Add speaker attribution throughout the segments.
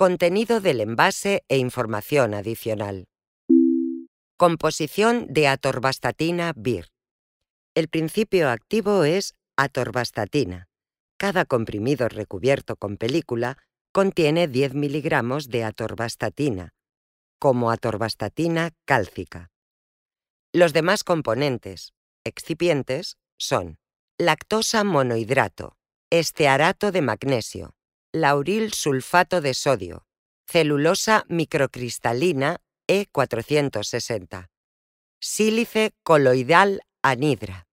Speaker 1: Contenido del envase e información adicional. Composición de atorvastatina BIR. El principio activo es atorvastatina. Cada comprimido recubierto con película contiene 10 miligramos de atorvastatina, como atorvastatina cálcica. Los demás componentes, excipientes, son lactosa monohidrato, estearato de magnesio, lauril sulfato de sodio, celulosa microcristalina E460, sílice coloidal anhidra,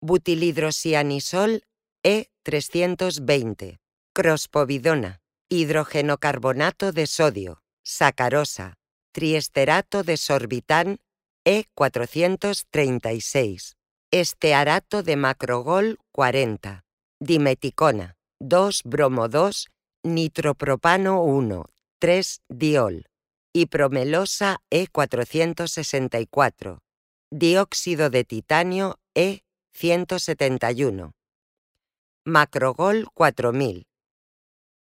Speaker 1: butilhidrosianisol E320, crospovidona, hidrogenocarbonato de sodio, sacarosa, triesterato de sorbitán E436, estearato de macrogol 40, dimeticona, 2-bromo-2, nitropropano 1, 3-diol, y promelosa E464, dióxido de titanio E171, macrogol 4000.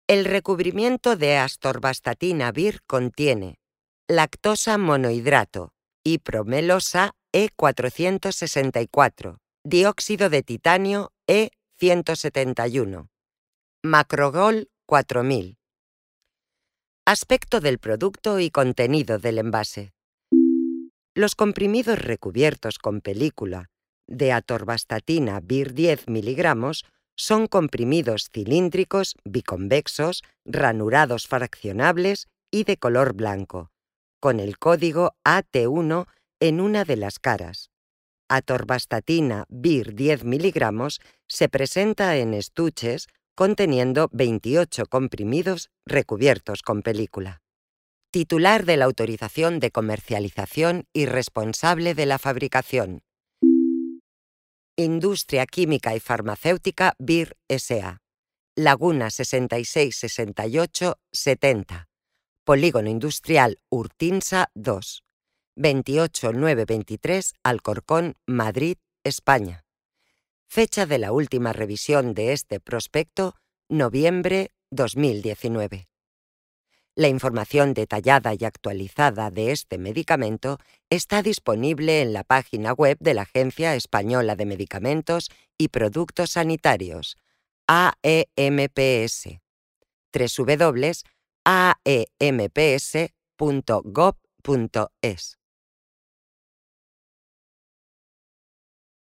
Speaker 1: El recubrimiento de astorbastatina vir contiene lactosa monohidrato y promelosa E464, dióxido de titanio E171, macrogol 4000. Aspecto del producto y contenido del envase. Los comprimidos recubiertos con película de atorvastatina BIR 10 miligramos son comprimidos cilíndricos, biconvexos, ranurados fraccionables y de color blanco, con el código AT1 en una de las caras. Atorvastatina BIR 10 miligramos se presenta en estuches conteniendo 28 comprimidos recubiertos con película. Titular de la autorización de comercialización y responsable de la fabricación. Industria Química y Farmacéutica BIR SA. Laguna 6668 70. Polígono Industrial Urtinsa 2. 28923 Alcorcón, Madrid, España. Fecha de la última revisión de este prospecto, noviembre 2019. La información detallada y actualizada de este medicamento está disponible en la página web de la Agencia Española de Medicamentos y Productos Sanitarios, AEMPS, www.aemps.gov.es.